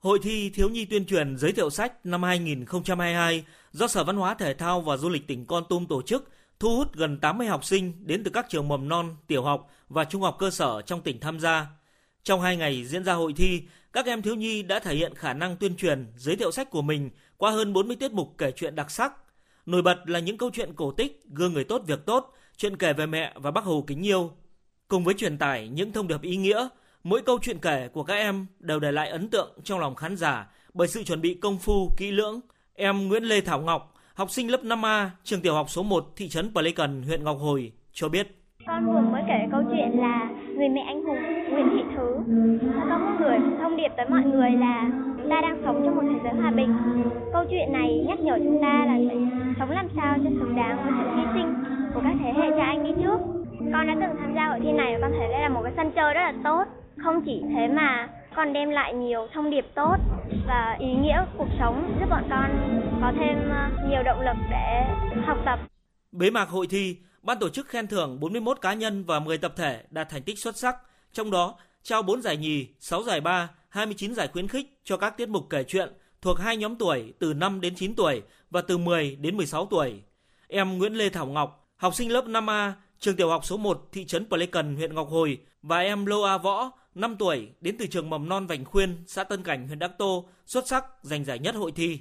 Hội thi Thiếu nhi tuyên truyền giới thiệu sách năm 2022 do Sở Văn hóa Thể thao và Du lịch tỉnh Con Tum tổ chức thu hút gần 80 học sinh đến từ các trường mầm non, tiểu học và trung học cơ sở trong tỉnh tham gia. Trong hai ngày diễn ra hội thi, các em thiếu nhi đã thể hiện khả năng tuyên truyền, giới thiệu sách của mình qua hơn 40 tiết mục kể chuyện đặc sắc. Nổi bật là những câu chuyện cổ tích, gương người tốt việc tốt, chuyện kể về mẹ và bác Hồ kính yêu. Cùng với truyền tải những thông điệp ý nghĩa, mỗi câu chuyện kể của các em đều để lại ấn tượng trong lòng khán giả bởi sự chuẩn bị công phu, kỹ lưỡng. Em Nguyễn Lê Thảo Ngọc, học sinh lớp 5A, trường tiểu học số 1, thị trấn Pleiken, huyện Ngọc Hồi, cho biết. Con vừa mới kể câu chuyện là người mẹ anh hùng Nguyễn Thị Thứ. Có một gửi thông điệp tới mọi người là chúng ta đang sống trong một thế giới hòa bình. Câu chuyện này nhắc nhở chúng ta là phải sống làm sao cho xứng đáng với sự hy sinh của các thế hệ cha anh đi trước. Con đã từng tham gia hội thi này và con thấy đây là một cái sân chơi rất là tốt. Không chỉ thế mà còn đem lại nhiều thông điệp tốt và ý nghĩa cuộc sống giúp bọn con có thêm ờ, nhiều động lực để học tập. Bế mạc hội thi, ban tổ chức khen thưởng 41 cá nhân và 10 tập thể đạt thành tích xuất sắc, trong đó trao 4 giải nhì, 6 giải ba, 29 giải khuyến khích cho các tiết mục kể chuyện thuộc hai nhóm tuổi từ 5 đến 9 tuổi và từ 10 đến 16 tuổi. Em Nguyễn Lê Thảo Ngọc, học sinh lớp 5A, trường tiểu học số 1, thị trấn Pleiken, huyện Ngọc Hồi và em Lô A Võ, 5 tuổi, đến từ trường mầm non Vành Khuyên, xã Tân Cảnh, huyện Đắc Tô, xuất sắc giành giải nhất hội thi.